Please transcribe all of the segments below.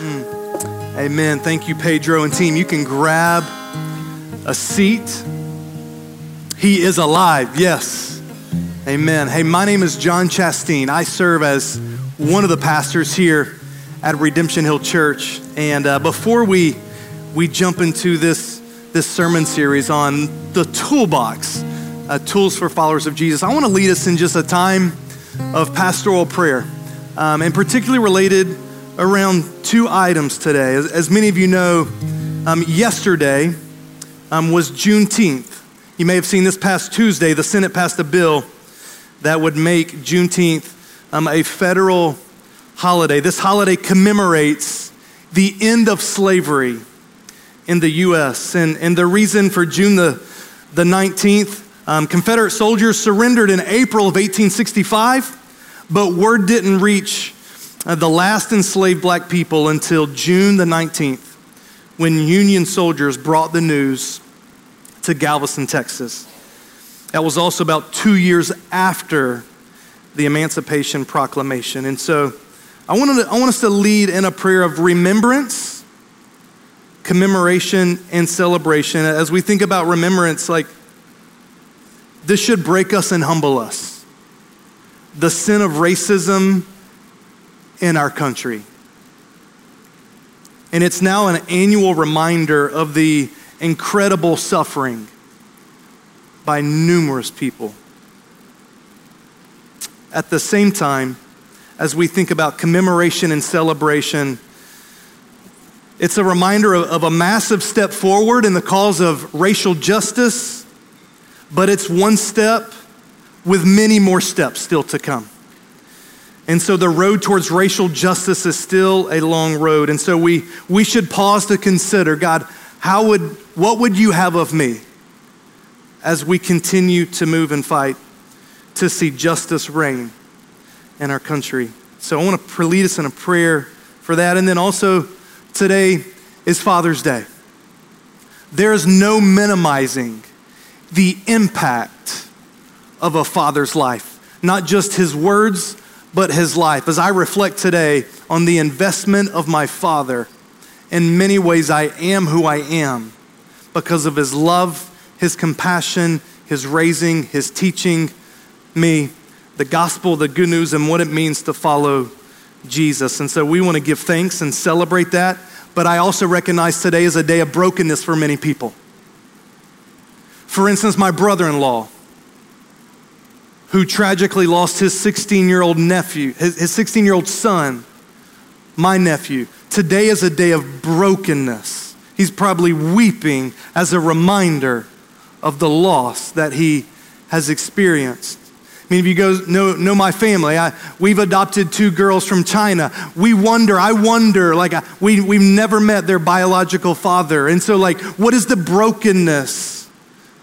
Amen. Thank you, Pedro and team. You can grab a seat. He is alive, yes. Amen. Hey, my name is John Chasteen. I serve as one of the pastors here at Redemption Hill Church. And uh, before we, we jump into this, this sermon series on the toolbox, uh, tools for followers of Jesus, I want to lead us in just a time of pastoral prayer, um, and particularly related around two items today. As, as many of you know, um, yesterday um, was Juneteenth. You may have seen this past Tuesday, the Senate passed a bill that would make Juneteenth um, a federal holiday. This holiday commemorates the end of slavery in the U.S. And, and the reason for June the, the 19th, um, Confederate soldiers surrendered in April of 1865, but word didn't reach Uh, the last enslaved black people until June the 19th, when Union soldiers brought the news to Galveston, Texas. That was also about two years after the Emancipation Proclamation. And so I, wanted to, I want us to lead in a prayer of remembrance, commemoration, and celebration. As we think about remembrance, like this should break us and humble us. The sin of racism in our country. And it's now an annual reminder of the incredible suffering by numerous people. At the same time, as we think about commemoration and celebration, it's a reminder of, of, a massive step forward in the cause of racial justice, but it's one step with many more steps still to come. And so the road towards racial justice is still a long road. And so we, we should pause to consider God, how would, what would you have of me as we continue to move and fight to see justice reign in our country? So I want to lead us in a prayer for that. And then also, today is Father's Day. There is no minimizing the impact of a father's life, not just his words but his life. As I reflect today on the investment of my father, in many ways I am who I am because of his love, his compassion, his raising, his teaching me the gospel, the good news, and what it means to follow Jesus. And so we want to give thanks and celebrate that. But I also recognize today is a day of brokenness for many people. For instance, my brother in law who tragically lost his 16 year old nephew, his 16 year old son, my nephew. Today is a day of brokenness. He's probably weeping as a reminder of the loss that he has experienced. I mean, if you guys know, know my family. I, we've adopted two girls from China. We wonder, I wonder, like, we, we've never met their biological father. And so, like, what is the brokenness?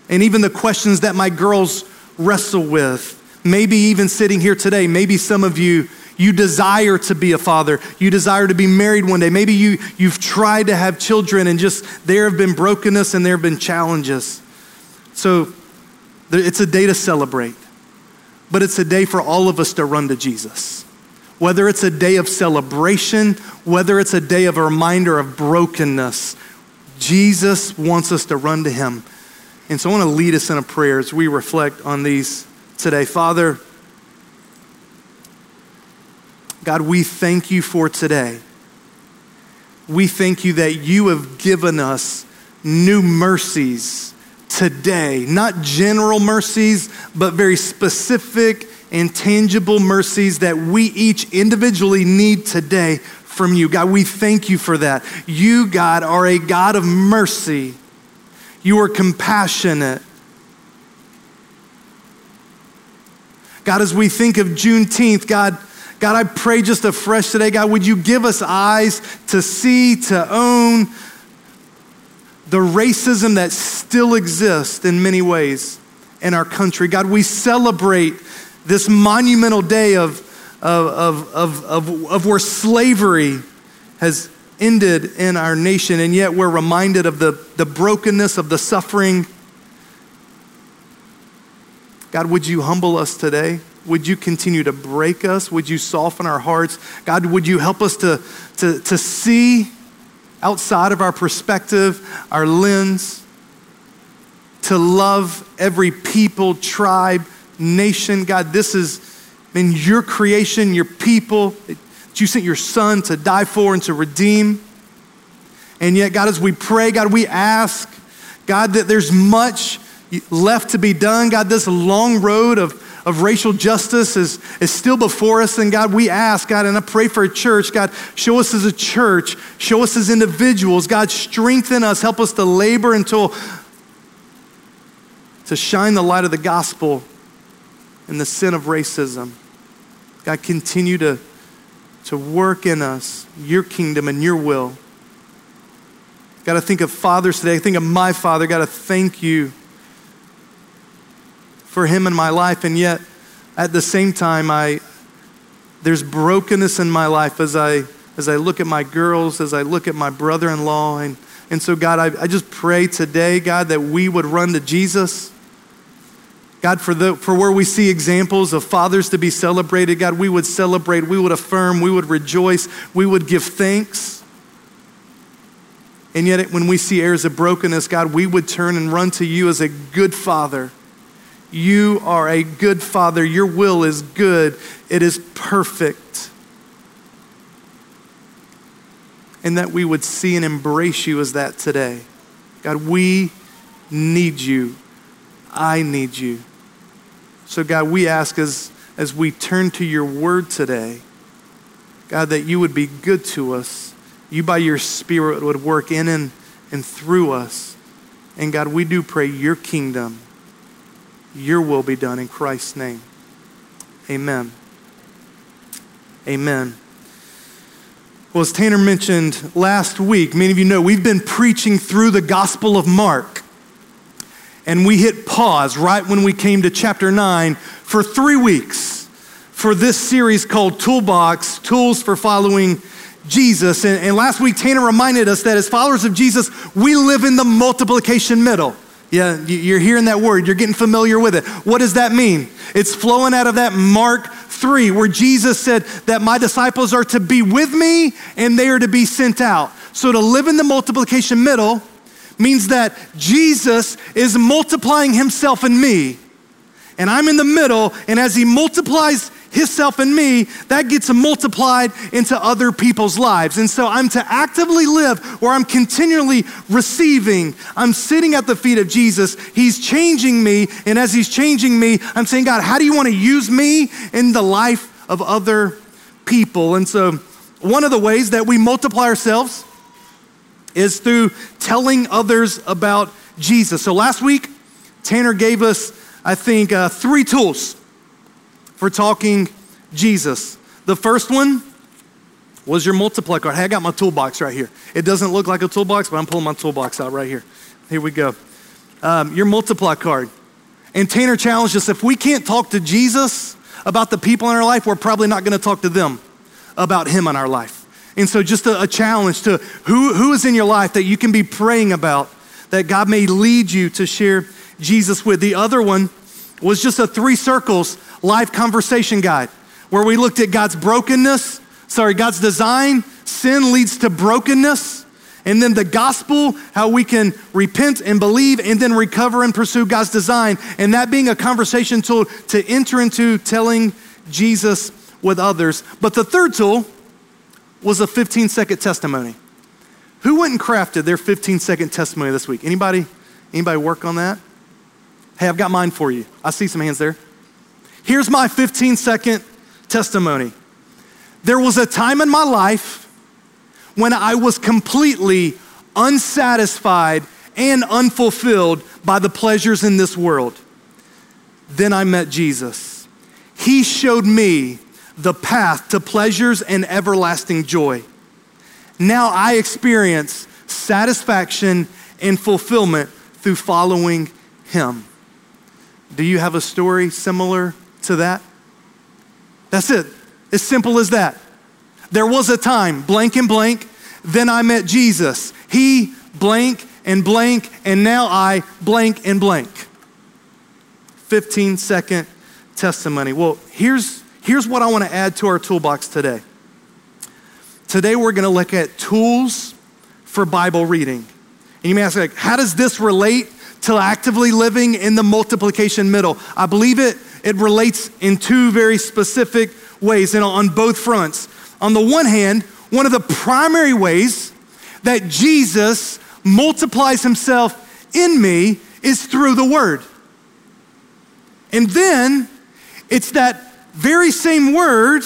And even the questions that my girls wrestle with. Maybe even sitting here today, maybe some of you, you desire to be a father. You desire to be married one day. Maybe you, you've tried to have children and just there have been brokenness and there have been challenges. So it's a day to celebrate, but it's a day for all of us to run to Jesus. Whether it's a day of celebration, whether it's a day of a reminder of brokenness, Jesus wants us to run to Him and so I want to lead us in a prayer as we reflect on these today. Father, God, we thank you for today. We thank you that you have given us new mercies today, not general mercies, but very specific and tangible mercies that we each individually need today from you. God, we thank you for that. You, God, are a God of mercy you are compassionate. God, as we think of Juneteenth, God, God, I pray just afresh today, God, would you give us eyes to see, to own the racism that still exists in many ways in our country? God, we celebrate this monumental day of, of, of, of, of, where slavery has ended in our nation, and yet we're reminded of the, the brokenness, of the suffering. God, would you humble us today? Would you continue to break us? Would you soften our hearts? God, would you help us to, to, to see outside of our perspective, our lens, to love every people, tribe, nation. God, this is in your creation, your people that you sent your son to die for and to redeem. And yet, God, as we pray, God, we ask, God, that there's much left to be done. God, this long road of, of racial justice is, is still before us. And God, we ask, God, and I pray for a church. God, show us as a church, show us as individuals. God, strengthen us, help us to labor until to shine the light of the gospel in the sin of racism. God, continue to, to work in us your kingdom and your will. Got to think of fathers today. Think of my father. Got to thank you for him in my life. And yet, at the same time, I, there's brokenness in my life as I, as I look at my girls, as I look at my brother in law. And, and so, God, I, I just pray today, God, that we would run to Jesus. God, for, the, for where we see examples of fathers to be celebrated, God, we would celebrate, we would affirm, we would rejoice, we would give thanks. And yet, when we see areas of brokenness, God, we would turn and run to you as a good father. You are a good father. Your will is good, it is perfect. And that we would see and embrace you as that today. God, we need you. I need you. So, God, we ask as, as we turn to your word today, God, that you would be good to us you by your Spirit would work in and, and through us. And God, we do pray your kingdom, your will be done in Christ's name. Amen. Amen. Well, as Tanner mentioned last week, many of you know we've been preaching through the Gospel of Mark. And we hit pause right when we came to chapter 9 for three weeks for this series called Toolbox Tools for Following Jesus. And, and, last week, Tanner reminded us that as followers of Jesus, we live in the multiplication middle. Yeah, you're hearing that word, you're getting familiar with it. What does that mean? It's flowing out of that Mark 3, where Jesus said that my disciples are to be with me and they are to be sent out. So to live in the multiplication middle means that Jesus is multiplying himself in me. And I'm in the middle, and as he multiplies Himself in me, that gets multiplied into other people's lives. And so I'm to actively live where I'm continually receiving. I'm sitting at the feet of Jesus. He's changing me. And as He's changing me, I'm saying, God, how do you want to use me in the life of other people? And so one of the ways that we multiply ourselves is through telling others about Jesus. So last week, Tanner gave us, I think, uh, three tools for talking Jesus. The first one was your multiply card. Hey, I got my toolbox right here. It doesn't look like a toolbox, but I'm pulling my toolbox out right here. Here we go. Um, your multiply card. And Tanner challenged us if we can't talk to Jesus about the people in our life, we're probably not going to talk to them about Him in our life. And so, just a, a challenge to who, who is in your life that you can be praying about, that God may lead you to share Jesus with. The other one was just a three circles life conversation guide where we looked at God's brokenness, sorry, God's design, sin leads to brokenness, and then the gospel, how we can repent and believe and then recover and pursue God's design, and that being a conversation tool to enter into telling Jesus with others. But the third tool was a 15 second testimony. Who went and crafted their 15 second testimony this week? Anybody? Anybody work on that? Hey, I've got mine for you. I see some hands there. Here's my 15 second testimony. There was a time in my life when I was completely unsatisfied and unfulfilled by the pleasures in this world. Then I met Jesus. He showed me the path to pleasures and everlasting joy. Now I experience satisfaction and fulfillment through following Him. Do you have a story similar to that? That's it. As simple as that. There was a time, blank and blank, then I met Jesus. He blank and blank, and now I blank and blank. 15 second testimony. Well, here's, here's what I want to add to our toolbox today. Today we're going to look at tools for Bible reading. And you may ask, like, how does this relate to actively living in the multiplication middle? I believe it, it relates in two very specific ways and on both fronts. On the one hand, one of the primary ways that Jesus multiplies himself in me is through the word. And then it's that very same word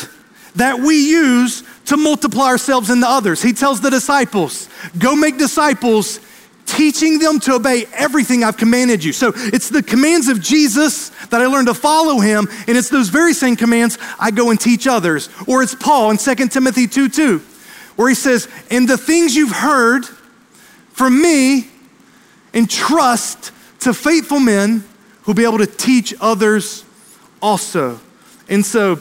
that we use to multiply ourselves into others. He tells the disciples, Go make disciples, teaching them to obey everything I've commanded you. So it's the commands of Jesus that I learned to follow him, and it's those very same commands I go and teach others. Or it's Paul in 2 Timothy 2 2, where he says, And the things you've heard from me, entrust to faithful men who'll be able to teach others also. And so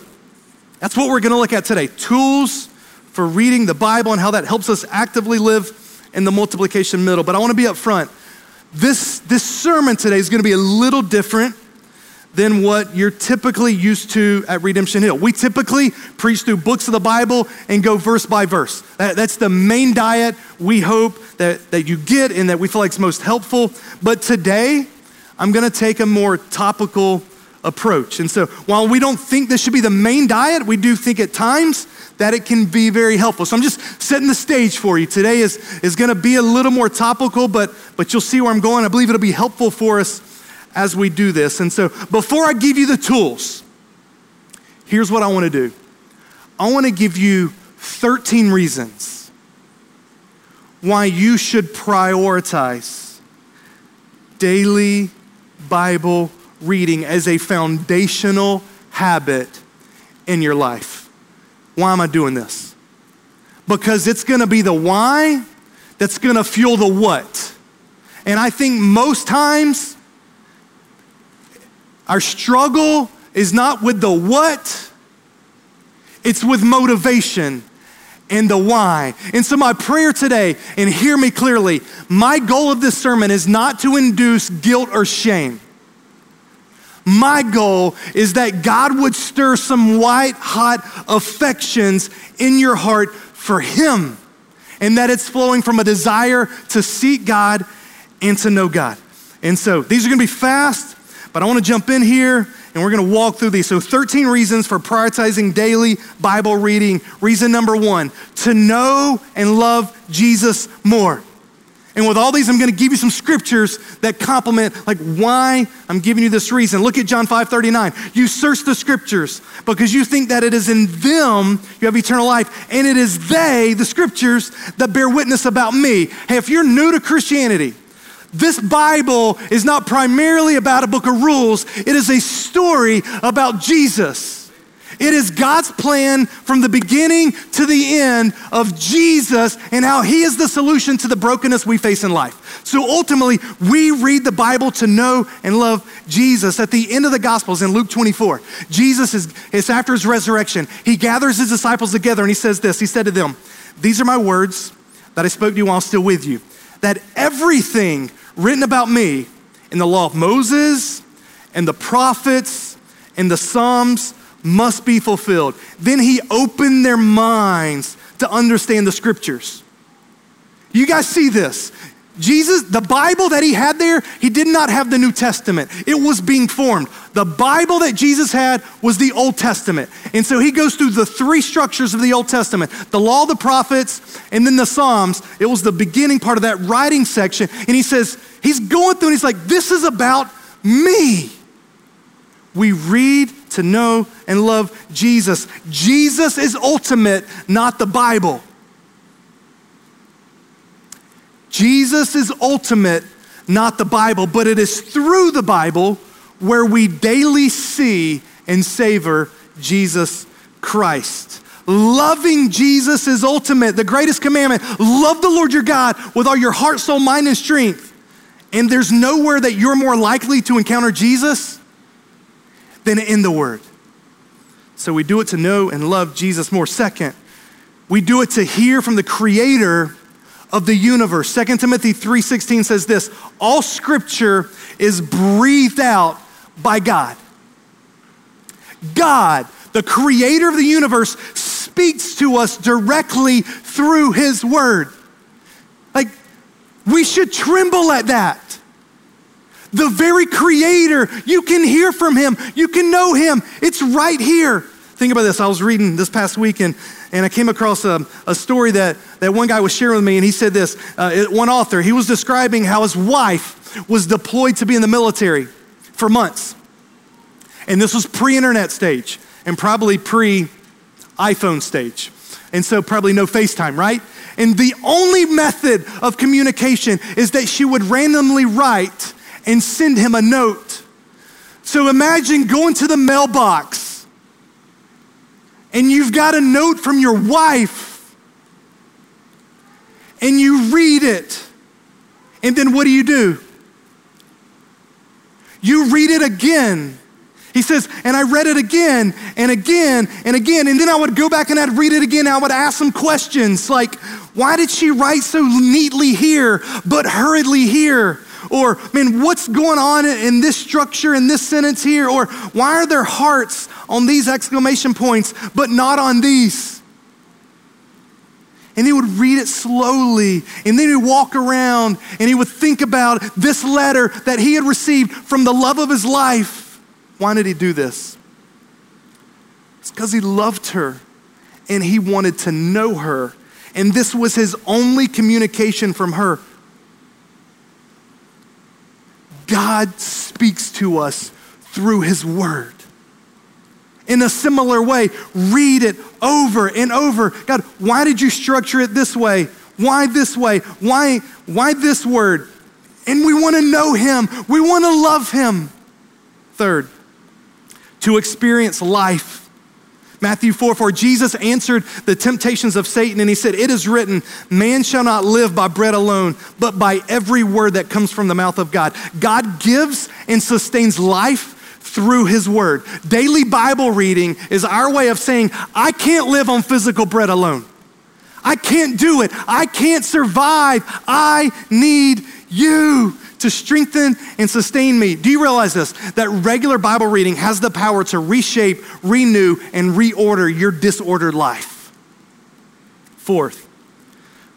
that's what we're going to look at today tools for reading the Bible and how that helps us actively live in the multiplication middle. But I want to be up front. This, this sermon today is going to be a little different than what you're typically used to at Redemption Hill. We typically preach through books of the Bible and go verse by verse. That, that's the main diet we hope that, that you get and that we feel like is most helpful. But today, I'm going to take a more topical approach. And so while we don't think this should be the main diet, we do think at times that it can be very helpful. So I'm just setting the stage for you. Today is, is going to be a little more topical, but, but you'll see where I'm going. I believe it'll be helpful for us as we do this. And so before I give you the tools, here's what I want to do I want to give you 13 reasons why you should prioritize daily Bible reading as a foundational habit in your life. Why am I doing this? Because it's gonna be the why that's gonna fuel the what. And I think most times our struggle is not with the what, it's with motivation and the why. And so, my prayer today, and hear me clearly, my goal of this sermon is not to induce guilt or shame. My goal is that God would stir some white hot affections in your heart for Him, and that it's flowing from a desire to seek God and to know God. And so, these are gonna be fast, but I wanna jump in here and we're going to walk through these. So, 13 reasons for prioritizing daily Bible reading. Reason number one to know and love Jesus more. And with all these, I'm going to give you some scriptures that complement like why I'm giving you this reason. Look at John 5 39. You search the scriptures because you think that it is in them you have eternal life, and it is they, the scriptures, that bear witness about me. Hey, if you're new to Christianity, this Bible is not primarily about a book of rules, it is a story about Jesus. It is God's plan from the beginning to the end of Jesus and how He is the solution to the brokenness we face in life. So ultimately, we read the Bible to know and love Jesus. At the end of the Gospels in Luke 24, Jesus is, after His resurrection. He gathers His disciples together and He says this He said to them, These are my words that I spoke to you while still with you that everything written about me in the law of Moses and the prophets and the Psalms must be fulfilled. Then he opened their minds to understand the scriptures. You guys see this? Jesus, the Bible that he had there, he did not have the New Testament. It was being formed. The Bible that Jesus had was the Old Testament. And so he goes through the three structures of the Old Testament the law, the prophets, and then the Psalms. It was the beginning part of that writing section. And he says, he's going through and he's like, this is about me. We read to know and love Jesus. Jesus is ultimate, not the Bible. Jesus is ultimate, not the Bible, but it is through the Bible where we daily see and savor Jesus Christ. Loving Jesus is ultimate, the greatest commandment. Love the Lord your God with all your heart, soul, mind, and strength. And there's nowhere that you're more likely to encounter Jesus than in the Word. So we do it to know and love Jesus more. Second, we do it to hear from the Creator of the universe. 2 Timothy 3:16 says this, all scripture is breathed out by God. God, the creator of the universe, speaks to us directly through his word. Like, we should tremble at that. The very creator, you can hear from him, you can know him. It's right here. Think about this. I was reading this past weekend and I came across a, a story that, that one guy was sharing with me, and he said this uh, one author, he was describing how his wife was deployed to be in the military for months. And this was pre internet stage and probably pre iPhone stage. And so, probably no FaceTime, right? And the only method of communication is that she would randomly write and send him a note. So imagine going to the mailbox and you've got a note from your wife and you read it. And then what do you do? You read it again. He says, and I read it again and again and again. And then I would go back and I'd read it again. I would ask some questions like, why did she write so neatly here, but hurriedly here? Or, man, what's going on in this structure, in this sentence here? Or, why are there hearts on these exclamation points, but not on these? And he would read it slowly, and then he'd walk around and he would think about this letter that he had received from the love of his life. Why did he do this? It's because he loved her and he wanted to know her. And this was his only communication from her. God speaks to us through His Word. In a similar way, read it over and over. God, why did you structure it this way? Why this way? Why, why this word? And we want to know Him, we want to love Him. Third, to experience life Matthew 4 4, Jesus answered the temptations of Satan and he said, It is written, man shall not live by bread alone, but by every word that comes from the mouth of God. God gives and sustains life through his word. Daily Bible reading is our way of saying, I can't live on physical bread alone. I can't do it. I can't survive. I need you to strengthen and sustain me. Do you realize this? That regular Bible reading has the power to reshape, renew, and reorder your disordered life. Fourth,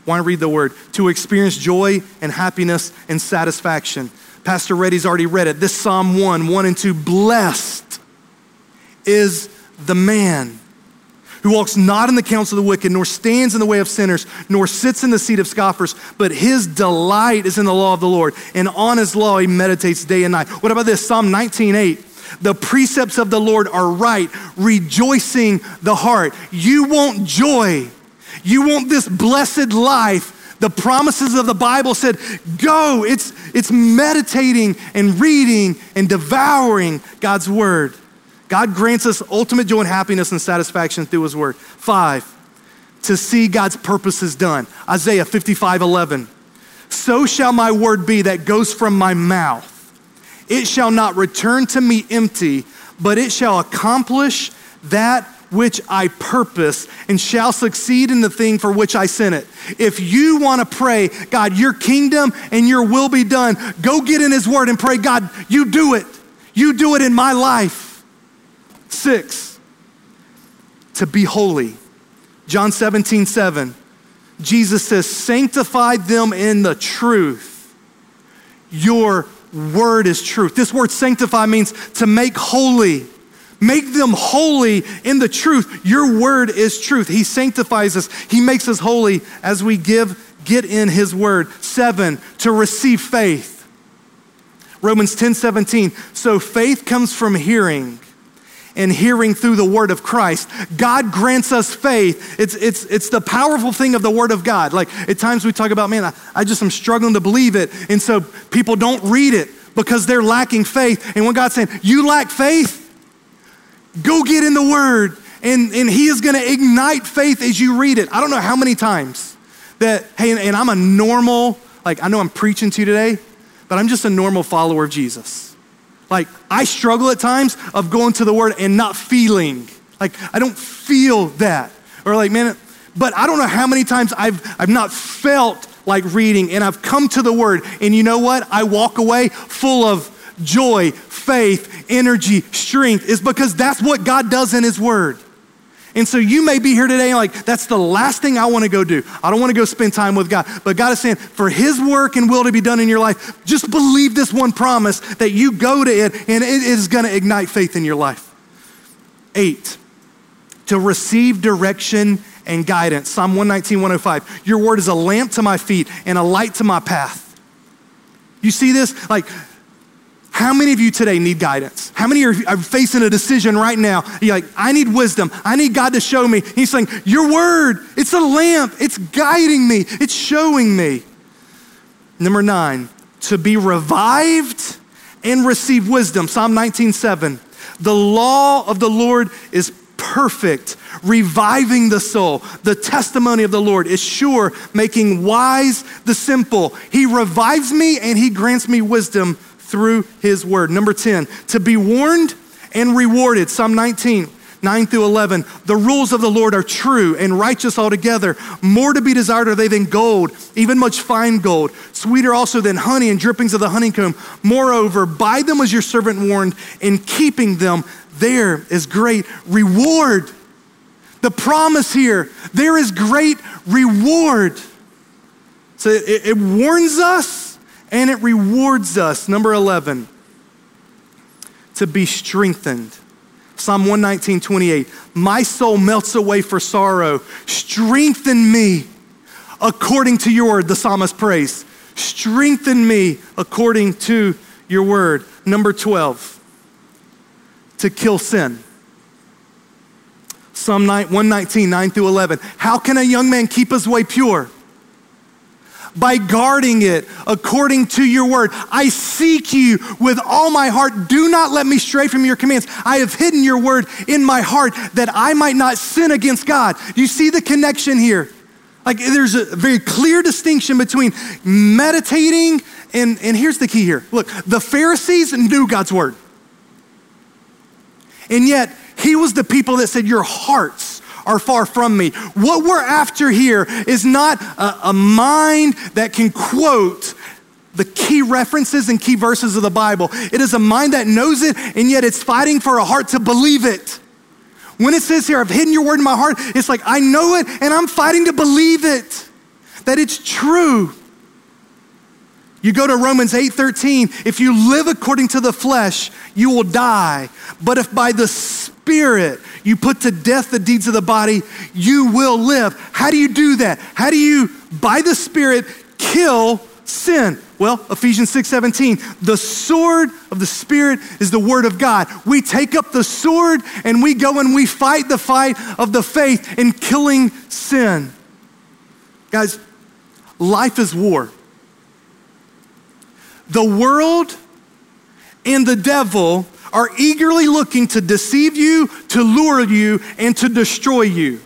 want to read the word to experience joy and happiness and satisfaction. Pastor Reddy's already read it. This Psalm 1, 1 and 2, blessed is the man who walks not in the counsel of the wicked, nor stands in the way of sinners, nor sits in the seat of scoffers, but his delight is in the law of the Lord, and on his law he meditates day and night. What about this? Psalm 19:8. The precepts of the Lord are right, rejoicing the heart. You want joy. You want this blessed life. The promises of the Bible said, go. It's, it's meditating and reading and devouring God's word. God grants us ultimate joy and happiness and satisfaction through His Word. Five, to see God's purposes done. Isaiah 55 11. So shall my word be that goes from my mouth. It shall not return to me empty, but it shall accomplish that which I purpose and shall succeed in the thing for which I sent it. If you want to pray, God, your kingdom and your will be done, go get in His word and pray, God, you do it. You do it in my life. Six, to be holy. John 17, 7. Jesus says, Sanctify them in the truth. Your word is truth. This word sanctify means to make holy. Make them holy in the truth. Your word is truth. He sanctifies us, He makes us holy as we give, get in His word. Seven, to receive faith. Romans 10 17. So faith comes from hearing and hearing through the word of Christ. God grants us faith. It's, it's, it's the powerful thing of the word of God. Like at times we talk about, man, I, I just am struggling to believe it. And so people don't read it because they're lacking faith. And when God's saying, you lack faith, go get in the word. And, and he is going to ignite faith as you read it. I don't know how many times that, hey, and, and I'm a normal, like I know I'm preaching to you today, but I'm just a normal follower of Jesus. Like, I struggle at times of going to the word and not feeling. Like, I don't feel that. Or, like, man, but I don't know how many times I've, I've not felt like reading and I've come to the word. And you know what? I walk away full of joy, faith, energy, strength, is because that's what God does in His word. And so you may be here today like, that's the last thing I want to go do. I don't want to go spend time with God. But God is saying, for His work and will to be done in your life, just believe this one promise that you go to it and it is going to ignite faith in your life. Eight, to receive direction and guidance. Psalm 119, 105. Your word is a lamp to my feet and a light to my path. You see this? Like, how many of you today need guidance? How many are, are facing a decision right now? You're like, I need wisdom. I need God to show me. He's saying, Your word, it's a lamp. It's guiding me, it's showing me. Number nine, to be revived and receive wisdom. Psalm 19, 7. The law of the Lord is perfect, reviving the soul. The testimony of the Lord is sure, making wise the simple. He revives me and he grants me wisdom through his word. Number 10, to be warned and rewarded. Psalm 19. 9 through 11. The rules of the Lord are true and righteous altogether. More to be desired are they than gold, even much fine gold. Sweeter also than honey and drippings of the honeycomb. Moreover, by them was your servant warned. In keeping them, there is great reward. The promise here, there is great reward. So it, it warns us and it rewards us. Number 11, to be strengthened. Psalm 119, 28. My soul melts away for sorrow. Strengthen me according to your word, the psalmist prays. Strengthen me according to your word. Number 12, to kill sin. Psalm 119, 9 through 11. How can a young man keep his way pure? By guarding it according to your word. I seek you with all my heart. Do not let me stray from your commands. I have hidden your word in my heart that I might not sin against God. You see the connection here? Like there's a very clear distinction between meditating and, and here's the key here. Look, the Pharisees knew God's word. And yet, he was the people that said, Your hearts are far from me. What we're after here is not a, a mind that can quote the key references and key verses of the Bible. It is a mind that knows it, and yet it's fighting for a heart to believe it. When it says here, I've hidden your word in my heart, it's like I know it and I'm fighting to believe it, that it's true. You go to Romans 8:13, if you live according to the flesh, you will die. But if by the spirit you put to death the deeds of the body, you will live. How do you do that? How do you by the spirit kill sin? Well, Ephesians 6:17, the sword of the spirit is the word of God. We take up the sword and we go and we fight the fight of the faith in killing sin. Guys, life is war. The world and the devil are eagerly looking to deceive you, to lure you, and to destroy you.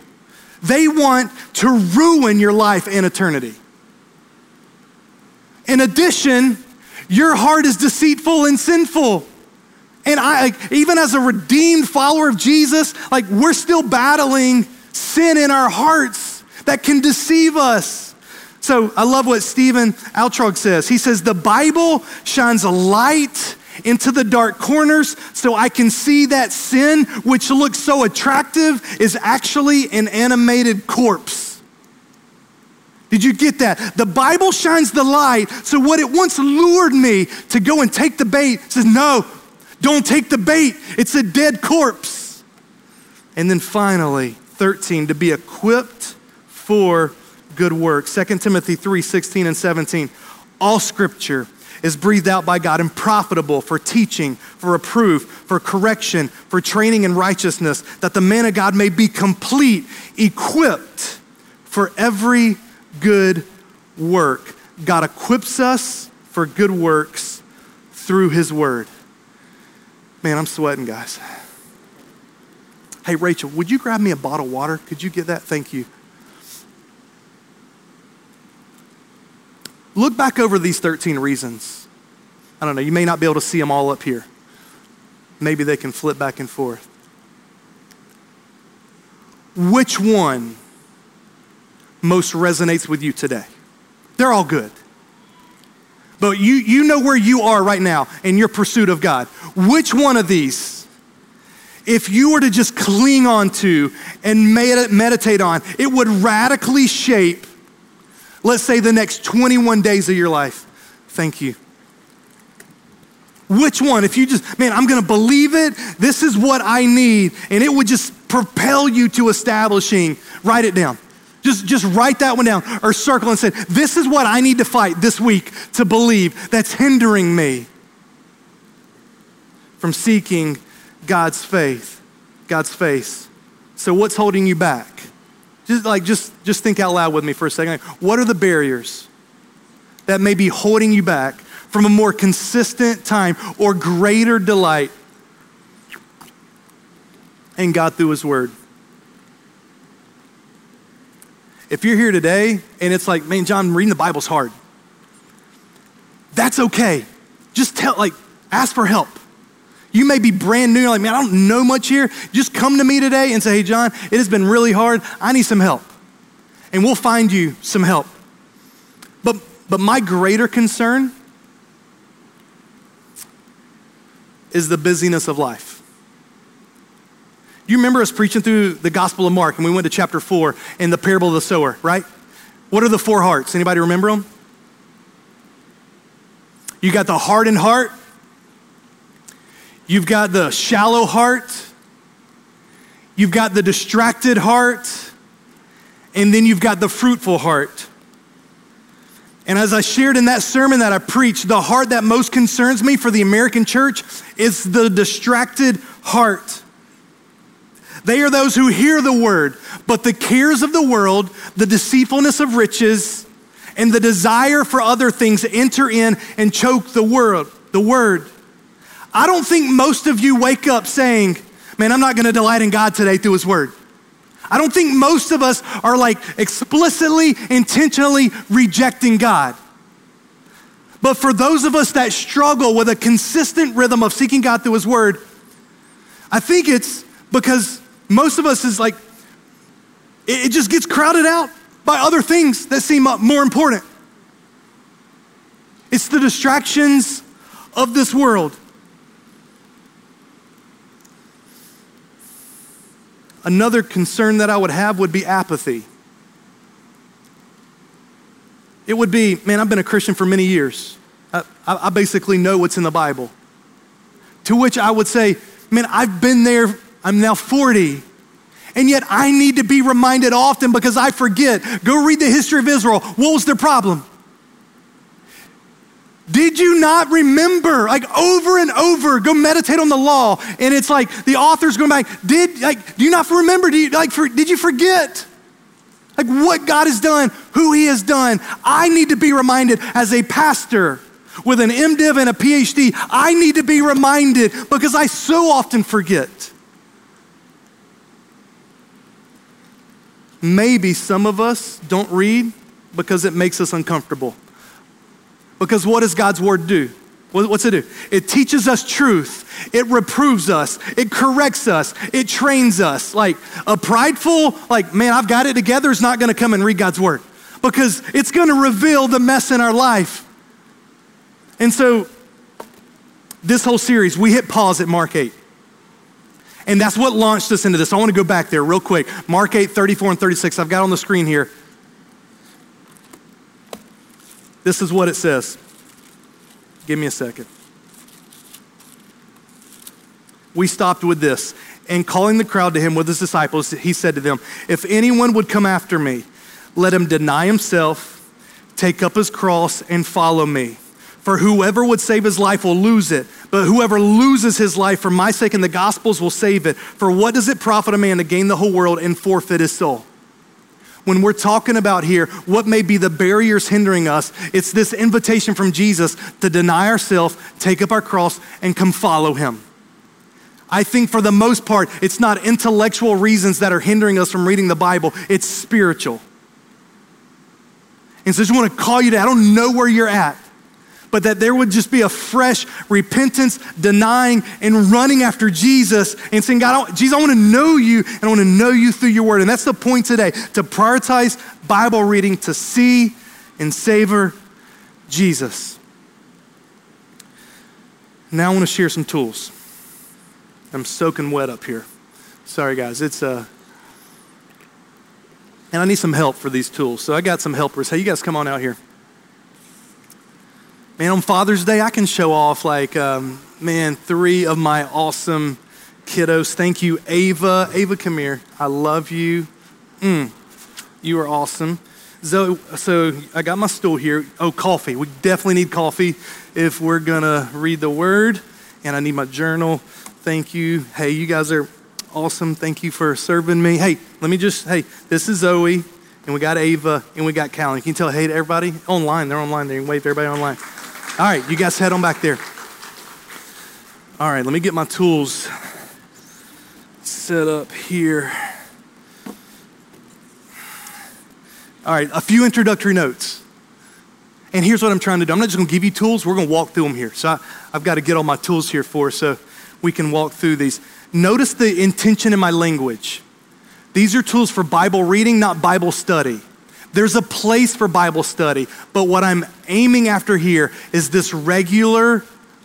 They want to ruin your life and eternity. In addition, your heart is deceitful and sinful. And I, even as a redeemed follower of Jesus, like we're still battling sin in our hearts that can deceive us. So I love what Stephen Altrogge says. He says, The Bible shines a light into the dark corners so I can see that sin, which looks so attractive, is actually an animated corpse. Did you get that? The Bible shines the light, so what it once lured me to go and take the bait says, No, don't take the bait. It's a dead corpse. And then finally, 13, to be equipped for good work. 2 Timothy 3 16 and 17. All scripture is breathed out by God and profitable for teaching, for reproof, for correction, for training in righteousness, that the man of God may be complete, equipped for every good work. God equips us for good works through his word. Man, I'm sweating, guys. Hey, Rachel, would you grab me a bottle of water? Could you get that? Thank you. Look back over these 13 reasons. I don't know, you may not be able to see them all up here. Maybe they can flip back and forth. Which one most resonates with you today? They're all good. But you, you know where you are right now in your pursuit of God. Which one of these if you were to just cling on to and meditate on, it would radically shape, let's say, the next 21 days of your life? Thank you. Which one? If you just, man, I'm gonna believe it, this is what I need, and it would just propel you to establishing, write it down. Just, just write that one down or circle and say, This is what I need to fight this week to believe that's hindering me from seeking God's faith, God's face. So, what's holding you back? Just like, just, just think out loud with me for a second. What are the barriers that may be holding you back from a more consistent time or greater delight in God through His Word? If you're here today and it's like, man, John, reading the Bible's hard, that's okay. Just tell, like, ask for help. You may be brand new, like, man, I don't know much here. Just come to me today and say, hey, John, it has been really hard. I need some help. And we'll find you some help. But, but my greater concern is the busyness of life. You remember us preaching through the Gospel of Mark, and we went to chapter four in the parable of the sower, right? What are the four hearts? Anybody remember them? You got the hardened heart. You've got the shallow heart. You've got the distracted heart. And then you've got the fruitful heart. And as I shared in that sermon that I preached, the heart that most concerns me for the American church is the distracted heart. They are those who hear the word, but the cares of the world, the deceitfulness of riches, and the desire for other things enter in and choke the word, the word. I don't think most of you wake up saying, Man, I'm not to delight in God today through his word. I don't think most of us are like explicitly, intentionally rejecting God. But for those of us that struggle with a consistent rhythm of seeking God through His Word, I think it's because most of us is like, it, just gets crowded out by other things that seem uh, more important. It's the distractions of this world. Another concern that I would have would be apathy. It would be, man, I've been a Christian for many years. I, I, basically know what's in the Bible. To which I would say, man, I've been there I'm now 40. And yet I need to be reminded often because I forget. Go read the history of Israel. What was their problem? Did you not remember? Like over and over, go meditate on the law. And it's like the author's going back, did like do you not remember? Do you like for, did you forget? Like what God has done, who he has done. I need to be reminded as a pastor with an MDiv and a PhD. I need to be reminded because I so often forget. Maybe some of us don't read because it makes us uncomfortable. Because what does God's word do? What's it do? It teaches us truth. It reproves us. It corrects us. It trains us. Like a prideful, like, man, I've got it together is not going to come and read God's word because it's going to reveal the mess in our life. And so, this whole series, we hit pause at Mark 8. And that's what launched us into this. I want to go back there real quick. Mark 8, 34 and 36. I've got on the screen here. This is what it says. Give me a second. We stopped with this. And calling the crowd to him with his disciples, he said to them, If anyone would come after me, let him deny himself, take up his cross, and follow me. For whoever would save his life will lose it, but whoever loses his life for my sake and the gospel's will save it. For what does it profit a man to gain the whole world and forfeit his soul? When we're talking about here, what may be the barriers hindering us, it's this invitation from Jesus to deny ourselves, take up our cross, and come follow him. I think for the most part, it's not intellectual reasons that are hindering us from reading the Bible, it's spiritual. And so I just want to call you to, I don't know where you're at but that there would just be a fresh repentance, denying, and running after Jesus and saying, God, I Jesus, I want to know you and I want to know you through your word. And that's the point today to prioritize Bible reading, to see and savor Jesus. Now I want to share some tools. I'm soaking wet up here. Sorry, guys. It's uh, and I need some help for these tools. So I got some helpers. Hey, you guys come on out here. Man, on Father's Day, I can show off like, um, man, three of my awesome kiddos. Thank you, Ava. Ava, come here. I love you. Mm, you are awesome. So, so I got my stool here. Oh, coffee. We definitely need coffee if we're gonna read the word. And I need my journal. Thank you. Hey, you guys are awesome. Thank you for serving me. Hey, let me just, hey, this is Zoe, and we got Ava, and we got Callie. Can you tell hey to everybody? Online, they're online. They can wave everybody online. All right, you guys head on back there. All right, let me get my tools set up here. All right, a few introductory notes. And here's what I'm trying to do. I'm not just going to give you tools, we're going to walk through them here. So I, have got to get all my tools here for us so we can walk through these. Notice the intention in my language. These are tools for Bible reading, not Bible study. There's a place for Bible study, but what I'm aiming after here is this regular,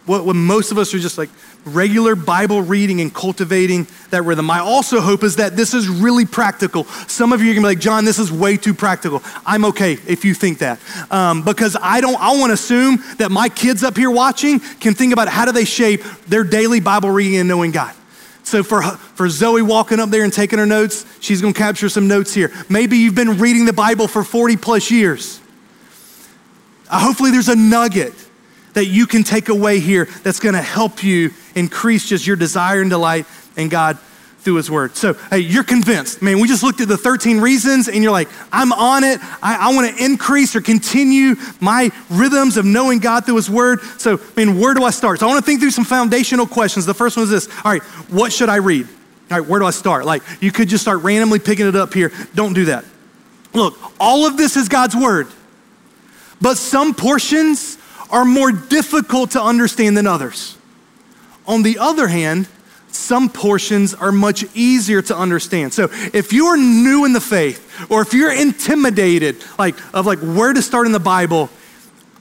what, what most of us are just like, regular Bible reading and cultivating that rhythm. My also hope is that this is really practical. Some of you are gonna be like, John, this is way too practical. I'm okay if you think that. Um, because I don't, I wanna assume that my kids up here watching can think about how do they shape their daily Bible reading and knowing God. So for, for Zoe walking up there and taking her notes, she's gonna capture some notes here. Maybe you've been reading the Bible for 40 plus years. Uh, hopefully there's a nugget that you can take away here that's gonna help you increase just your desire and delight in God through His Word. So, hey, you're convinced. Man, we just looked at the 13 reasons and you're like, I'm on it. I, I want to increase or continue my rhythms of knowing God through His Word. So, I mean, where do I start? So, I want to think through some foundational questions. The first one is this All right, what should I read? All right, where do I start? Like, you could just start randomly picking it up here. Don't do that. Look, all of this is God's Word, but some portions are more difficult to understand than others. On the other hand, some portions are much easier to understand. So if you're new in the faith or if you're intimidated like of like where to start in the Bible,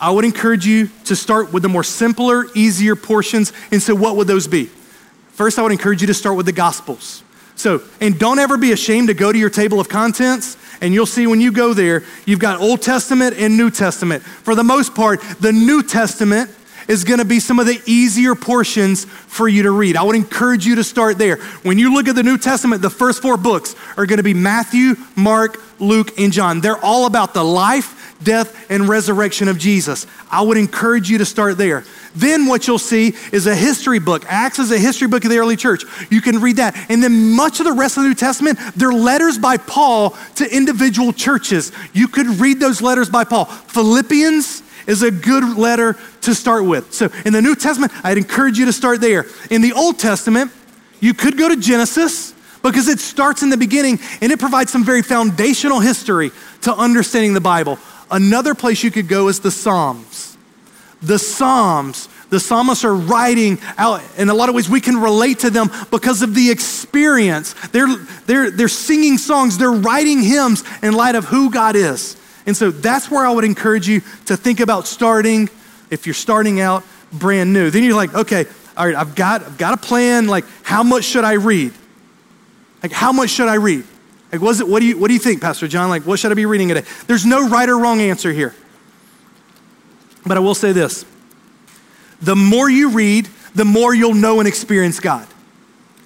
I would encourage you to start with the more simpler, easier portions. And so what would those be? First, I would encourage you to start with the gospels. So, and don't ever be ashamed to go to your table of contents and you'll see when you go there, you've got Old Testament and New Testament. For the most part, the New Testament is going to be some of the easier portions for you to read. I would encourage you to start there. When you look at the New Testament, the first four books are going to be Matthew, Mark, Luke, and John. They're all about the life, death, and resurrection of Jesus. I would encourage you to start there. Then what you'll see is a history book. Acts is a history book of the early church. You can read that. And then much of the rest of the New Testament, they're letters by Paul to individual churches. You could read those letters by Paul. Philippians is a good letter to start with. So in the New Testament, I'd encourage you to start there. In the Old Testament, you could go to Genesis because it starts in the beginning and it provides some very foundational history to understanding the Bible. Another place you could go is the Psalms. The Psalms the psalmists are writing out in a lot of ways we can relate to them because of the experience they're, they're, they're singing songs they're writing hymns in light of who god is and so that's where I would encourage you to think about starting if you're starting out brand new. Then you're like, okay, all right, I've got, I've got a plan. Like, how much should I read? Like, how much should I read? Like, was it, what, do you, what do you think, Pastor John? Like, what should I be reading today? There's no right or wrong answer here. But I will say this the more you read, the more you'll know and experience God.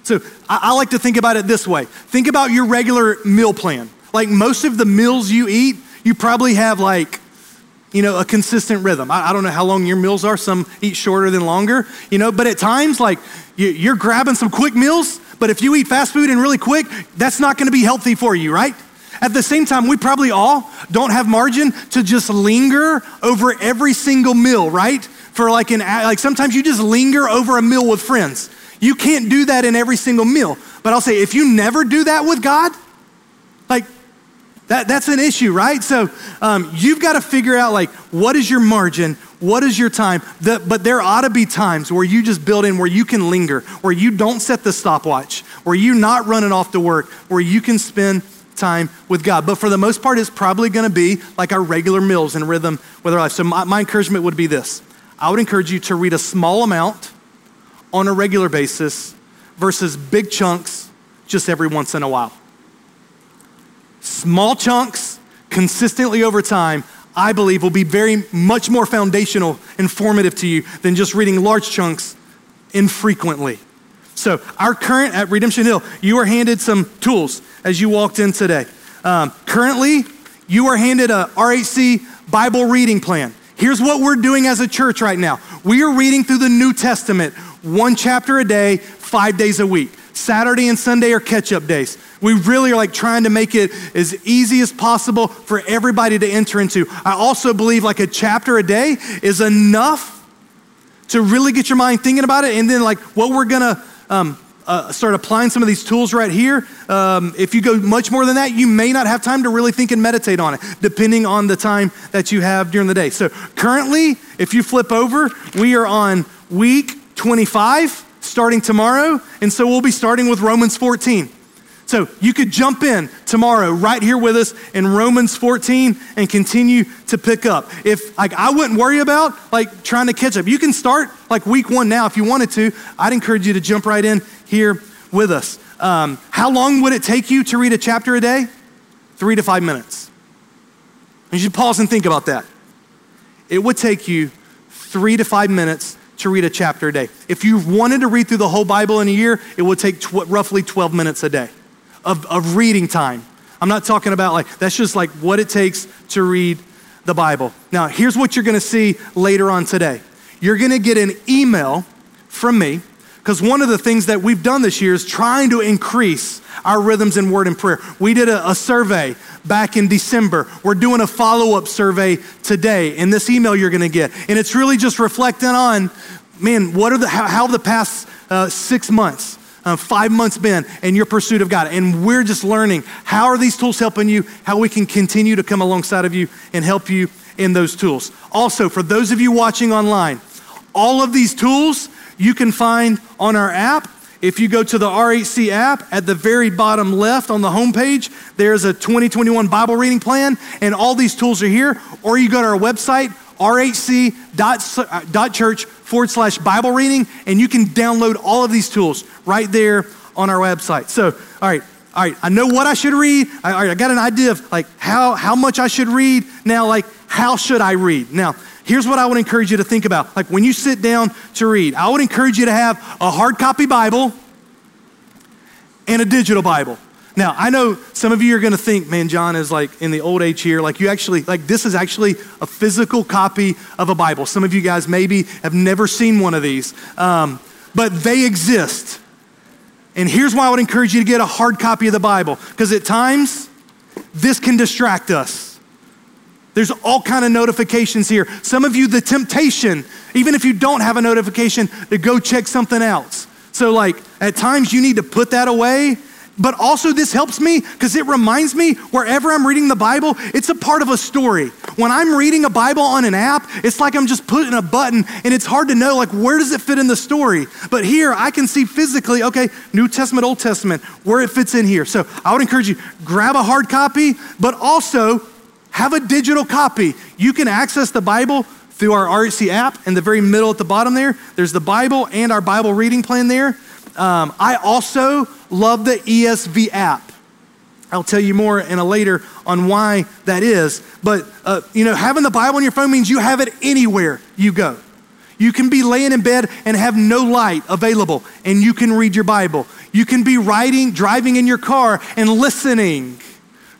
So I, I like to think about it this way think about your regular meal plan. Like, most of the meals you eat, you probably have like, you know, a consistent rhythm. I, I, don't know how long your meals are. Some eat shorter than longer, you know, but at times, like, you, you're grabbing some quick meals, but if you eat fast food and really quick, that's not going to be healthy for you, right? At the same time, we probably all don't have margin to just linger over every single meal, right? For like an like sometimes you just linger over a meal with friends. You can't do that in every single meal. But I'll say if you never do that with God, that, that's an issue, right? So um, you've got to figure out like what is your margin, what is your time. The, but there ought to be times where you just build in where you can linger, where you don't set the stopwatch, where you're not running off to work, where you can spend time with God. But for the most part, it's probably going to be like our regular meals and rhythm with our life. So my, my encouragement would be this: I would encourage you to read a small amount on a regular basis versus big chunks just every once in a while. Small chunks consistently over time, I believe, will be very much more foundational, and informative to you than just reading large chunks infrequently. So, our current at Redemption Hill, you are handed some tools as you walked in today. Um, currently, you are handed a RHC Bible reading plan. Here's what we're doing as a church right now we are reading through the New Testament, one chapter a day, five days a week. Saturday and Sunday are catch up days. We really are like trying to make it as easy as possible for everybody to enter into. I also believe like a chapter a day is enough to really get your mind thinking about it. And then, like, what we're gonna um, uh, start applying some of these tools right here. Um, if you go much more than that, you may not have time to really think and meditate on it, depending on the time that you have during the day. So, currently, if you flip over, we are on week 25 starting tomorrow. And so, we'll be starting with Romans 14. So you could jump in tomorrow right here with us in Romans 14 and continue to pick up. If like I wouldn't worry about like trying to catch up. You can start like week one now if you wanted to. I'd encourage you to jump right in here with us. Um, how long would it take you to read a chapter a day? Three to five minutes. You should pause and think about that. It would take you three to five minutes to read a chapter a day. If you wanted to read through the whole Bible in a year, it would take tw- roughly 12 minutes a day of, of reading time. I'm not talking about like, that's just like what it takes to read the Bible. Now, here's what you're gonna see later on today. You're gonna get an email from me, because one of the things that we've done this year is trying to increase our rhythms in word and prayer. We did a, a survey back in December. We're doing a follow up survey today in this email you're gonna get. And it's really just reflecting on, man, what are the, how, how the past uh, six months, uh, five months been in your pursuit of God. And we're just learning how are these tools helping you, how we can continue to come alongside of you and help you in those tools. Also, for those of you watching online, all of these tools you can find on our app. If you go to the RHC app, at the very bottom left on the homepage, there's a 2021 Bible reading plan, and all these tools are here. Or you go to our website, rhc.church forward slash Bible reading, and you can download all of these tools right there on our website. So, all right, all right, I know what I should read. I, all right, I got an idea of like how, how much I should read. Now, like, how should I read? Now, here's what I would encourage you to think about. Like, when you sit down to read, I would encourage you to have a hard copy Bible and a digital Bible. Now, I know some of you are going to think, man, John is like in the old age here. Like, you actually, like, this is actually a physical copy of a Bible. Some of you guys maybe have never seen one of these, um, but they exist. And here's why I would encourage you to get a hard copy of the Bible, because at times, this can distract us. There's all kind of notifications here. Some of you, the temptation, even if you don't have a notification, to go check something else. So, like, at times you need to put that away but also, this helps me because it reminds me wherever I'm reading the Bible, it's a part of a story. When I'm reading a Bible on an app, it's like I'm just putting a button and it's hard to know, like, where does it fit in the story? But here, I can see physically, okay, New Testament, Old Testament, where it fits in here. So I would encourage you, grab a hard copy, but also have a digital copy. You can access the Bible through our RHC app. In the very middle at the bottom there, there's the Bible and our Bible reading plan there. Um, I also love the ESV app. I'll tell you more in a later on why that is. But, uh, you know, having the Bible on your phone means you have it anywhere you go. You can be laying in bed and have no light available, and you can read your Bible. You can be riding, driving in your car and listening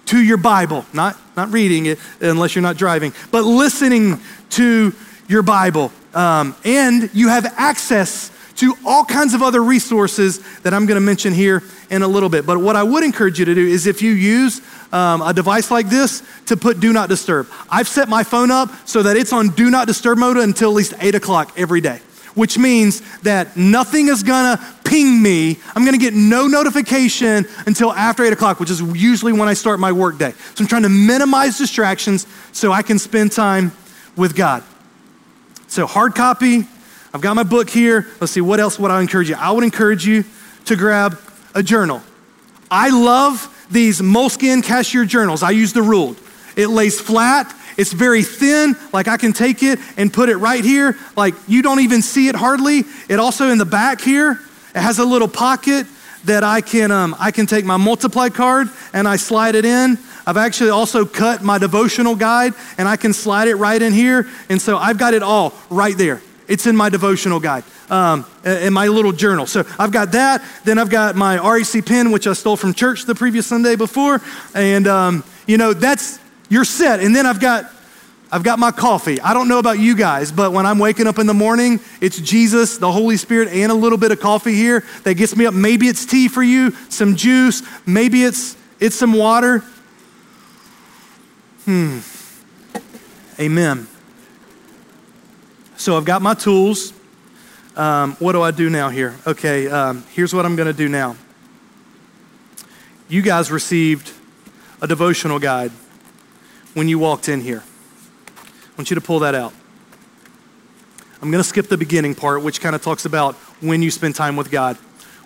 to your Bible. Not, not reading it unless you're not driving, but listening to your Bible. Um, and you have access to all kinds of other resources that I'm going to mention here in a little bit. But what I would encourage you to do is if you use um, a device like this, to put do not disturb. I've set my phone up so that it's on do not disturb mode until at least 8 o'clock every day, which means that nothing is going to ping me. I'm going to get no notification until after 8 o'clock, which is usually when I start my workday. So I'm trying to minimize distractions so I can spend time with God. So, hard copy, I've got my book here. Let's see, what else would I encourage you? I would encourage you to grab a journal. I love these Moleskine cashier journals. I use the ruled. It lays flat, it's very thin, like I can take it and put it right here. Like you don't even see it hardly. It also in the back here, It has a little pocket that I can, um, I can take my multiply card and I slide it in. I've actually also cut my devotional guide and I can slide it right in here. And so I've got it all right there. It's in my devotional guide, um, in my little journal. So I've got that. Then I've got my RHC pen, which I stole from church the previous Sunday before. And, um, you know, that's, you're set. And then I've got I've got my coffee. I don't know about you guys, but when I'm waking up in the morning, it's Jesus, the Holy Spirit, and a little bit of coffee here that gets me up. Maybe it's tea for you, some juice, maybe it's it's some water. Hmm. Amen. So I've got my tools. Um, what do I do now here? Okay, um, here's what I'm going to do now. You guys received a devotional guide when you walked in here. I want you to pull that out. I'm going to skip the beginning part, which kind of talks about when you spend time with God.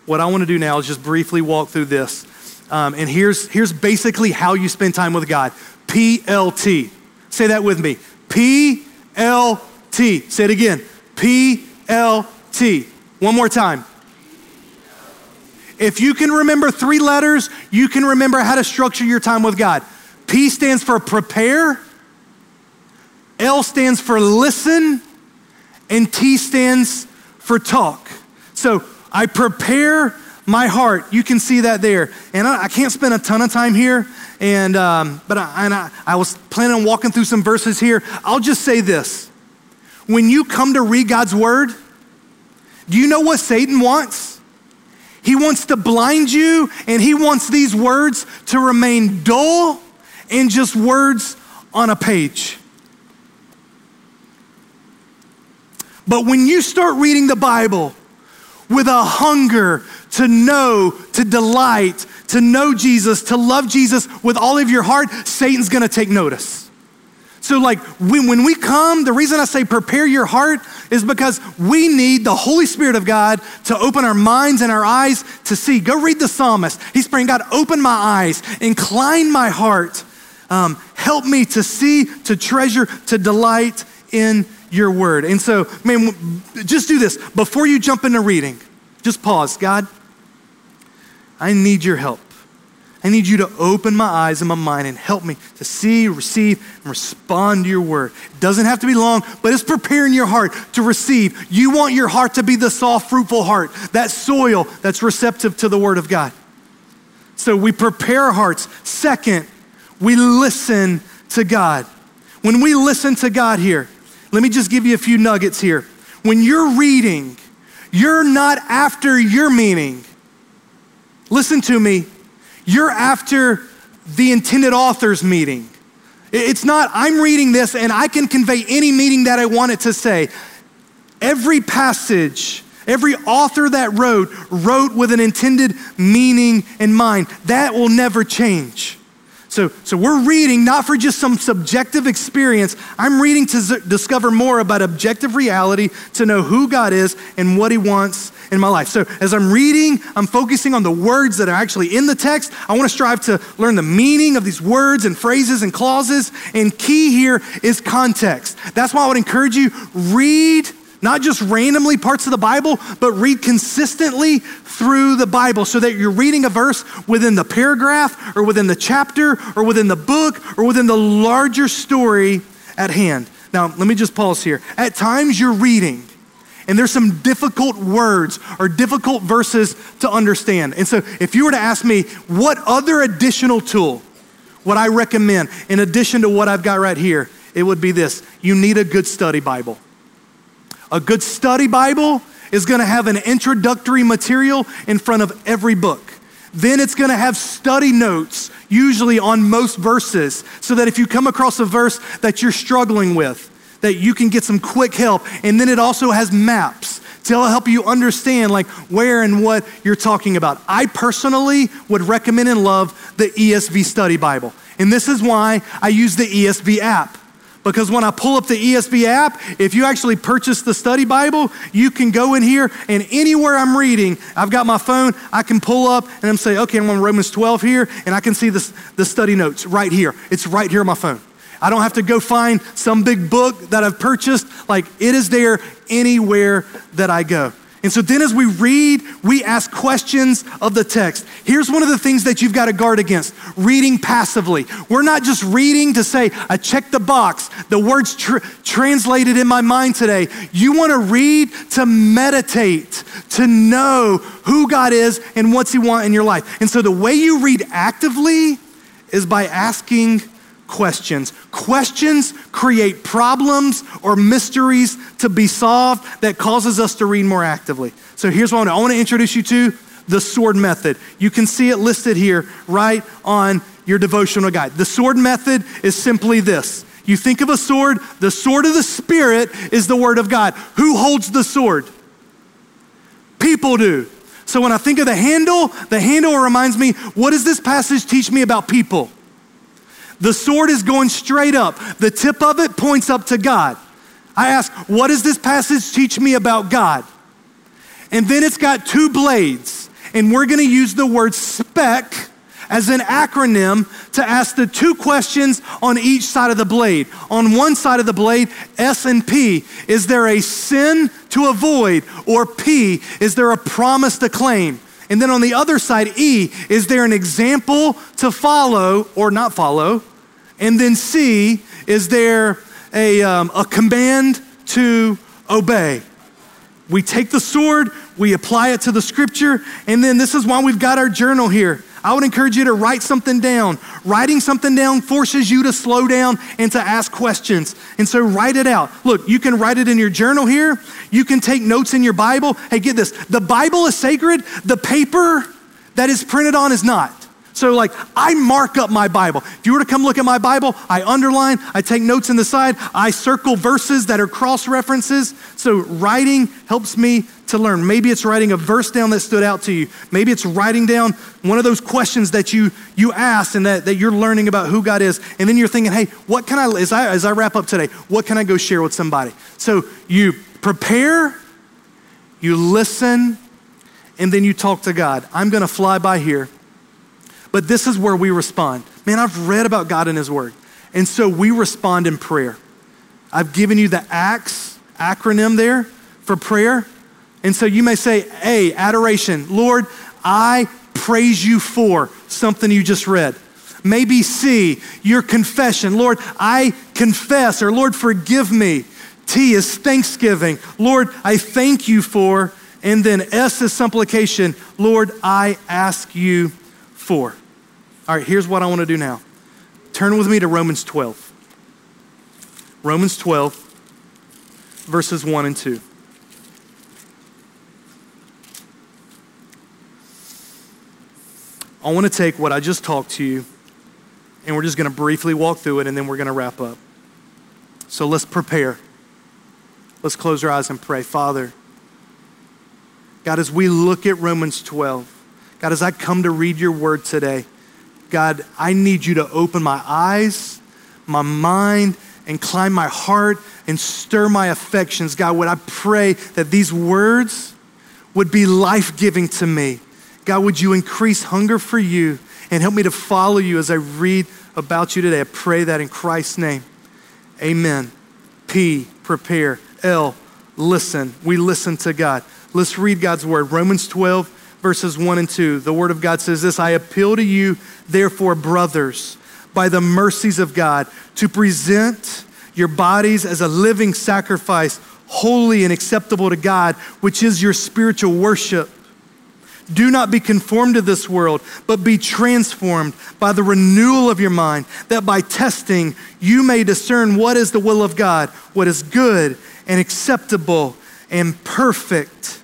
What I want to do now is just briefly walk through this. Um, and here's, here's basically how you spend time with God PLT. Say that with me PLT. Say it again PLT. One more time. If you can remember three letters, you can remember how to structure your time with God. P stands for prepare. L stands for listen, and T stands for talk. So I prepare my heart. You can see that there. And I, I can't spend a ton of time here, and, um, but I, and I, I was planning on walking through some verses here. I'll just say this. When you come to read God's word, do you know what Satan wants? He wants to blind you, and he wants these words to remain dull and just words on a page. But when you start reading the Bible with a hunger to know, to delight, to know Jesus, to love Jesus with all of your heart, Satan's gonna take notice. So, like, when, when we come, the reason I say prepare your heart is because we need the Holy Spirit of God to open our minds and our eyes to see. Go read the psalmist. He's praying, God, open my eyes, incline my heart, um, help me to see, to treasure, to delight in your word. And so, man, just do this. Before you jump into reading, just pause. God, I need your help. I need you to open my eyes and my mind and help me to see, receive, and respond to your word. It doesn't have to be long, but it's preparing your heart to receive. You want your heart to be the soft, fruitful heart, that soil that's receptive to the word of God. So we prepare our hearts. Second, we listen to God. When we listen to God here, let me just give you a few nuggets here. When you're reading, you're not after your meaning. Listen to me. You're after the intended author's meaning. It's not, I'm reading this and I can convey any meaning that I want it to say. Every passage, every author that wrote, wrote with an intended meaning in mind. That will never change. So, so we're reading not for just some subjective experience. I'm reading to z- discover more about objective reality, to know who God is and what He wants in my life. So as I'm reading, I'm focusing on the words that are actually in the text. I want to strive to learn the meaning of these words and phrases and clauses. And key here is context. That's why I would encourage you read not just randomly parts of the Bible, but read consistently through the Bible so that you're reading a verse within the paragraph or within the chapter or within the book or within the larger story at hand. Now, let me just pause here. At times you're reading and there's some difficult words or difficult verses to understand. And so if you were to ask me, what other additional tool would I recommend in addition to what I've got right here? It would be this you need a good study Bible. A good study Bible is going to have an introductory material in front of every book. Then it's going to have study notes, usually on most verses, so that if you come across a verse that you're struggling with, that you can get some quick help. And then it also has maps to help you understand like where and what you're talking about. I personally would recommend and love the ESV Study Bible. And this is why I use the ESV app. Because when I pull up the ESV app, if you actually purchase the study Bible, you can go in here and anywhere I'm reading, I've got my phone, I can pull up and I'm say, okay, I'm on Romans 12 here, and I can see this, the study notes right here. It's right here on my phone. I don't have to go find some big book that I've purchased. Like it is there anywhere that I go. And so then, as we read, we ask questions of the text. Here's one of the things that you've got to guard against reading passively. We're not just reading to say, I checked the box, the words tr- translated in my mind today. You want to read to meditate, to know who God is and what's He want in your life. And so, the way you read actively is by asking questions. Questions create problems or mysteries to be solved that causes us to read more actively. So here's what I want to, introduce you to the sword method. You can see it listed here right on your devotional guide. The sword method is simply this. You think of a sword, the sword of the Spirit is the Word of God. Who holds the sword? People do. So when I think of the handle, the handle reminds me what does this passage teach me about people? The sword is going straight up. The tip of it points up to God. I ask, what does this passage teach me about God? And then it's got two blades. And we're going to use the word spec as an acronym to ask the two questions on each side of the blade. On one side of the blade, S and P, is there a sin to avoid? Or P, is there a promise to claim? And then on the other side, E, is there an example to follow or not follow? And then C, is there a, um, a command to obey? We take the sword, we apply it to the scripture, and then this is why we've got our journal here. I would encourage you to write something down. Writing something down forces you to slow down and to ask questions. And so write it out. Look, you can write it in your journal here. You can take notes in your Bible. Hey, get this the Bible is sacred, the paper that is printed on is not. So, like, I mark up my Bible. If you were to come look at my Bible, I underline, I take notes in the side, I circle verses that are cross references. So, writing helps me to learn. Maybe it's writing a verse down that stood out to you. Maybe it's writing down one of those questions that you, you asked and that, that you're learning about who God is. And then you're thinking, hey, what can I, as I, as I wrap up today, what can I go share with somebody? So, you prepare, you listen, and then you talk to God. I'm going to fly by here. But this is where we respond. Man, I've read about God in His Word. And so we respond in prayer. I've given you the ACTS acronym there for prayer. And so you may say, A, adoration. Lord, I praise you for something you just read. Maybe C, your confession. Lord, I confess, or Lord, forgive me. T is thanksgiving. Lord, I thank you for. And then S is supplication. Lord, I ask you for. All right, here's what I want to do now. Turn with me to Romans 12. Romans 12, verses 1 and 2. I want to take what I just talked to you, and we're just going to briefly walk through it, and then we're going to wrap up. So let's prepare. Let's close our eyes and pray. Father, God, as we look at Romans 12, God, as I come to read your word today, God, I need you to open my eyes, my mind, and climb my heart and stir my affections. God, would I pray that these words would be life giving to me? God, would you increase hunger for you and help me to follow you as I read about you today? I pray that in Christ's name. Amen. P, prepare. L, listen. We listen to God. Let's read God's word. Romans 12, verses 1 and 2. The Word of God says this I appeal to you, therefore, brothers, by the mercies of God, to present your bodies as a living sacrifice, holy and acceptable to God, which is your spiritual worship. Do not be conformed to this world, but be transformed by the renewal of your mind, that by testing you may discern what is the will of God, what is good and acceptable and perfect.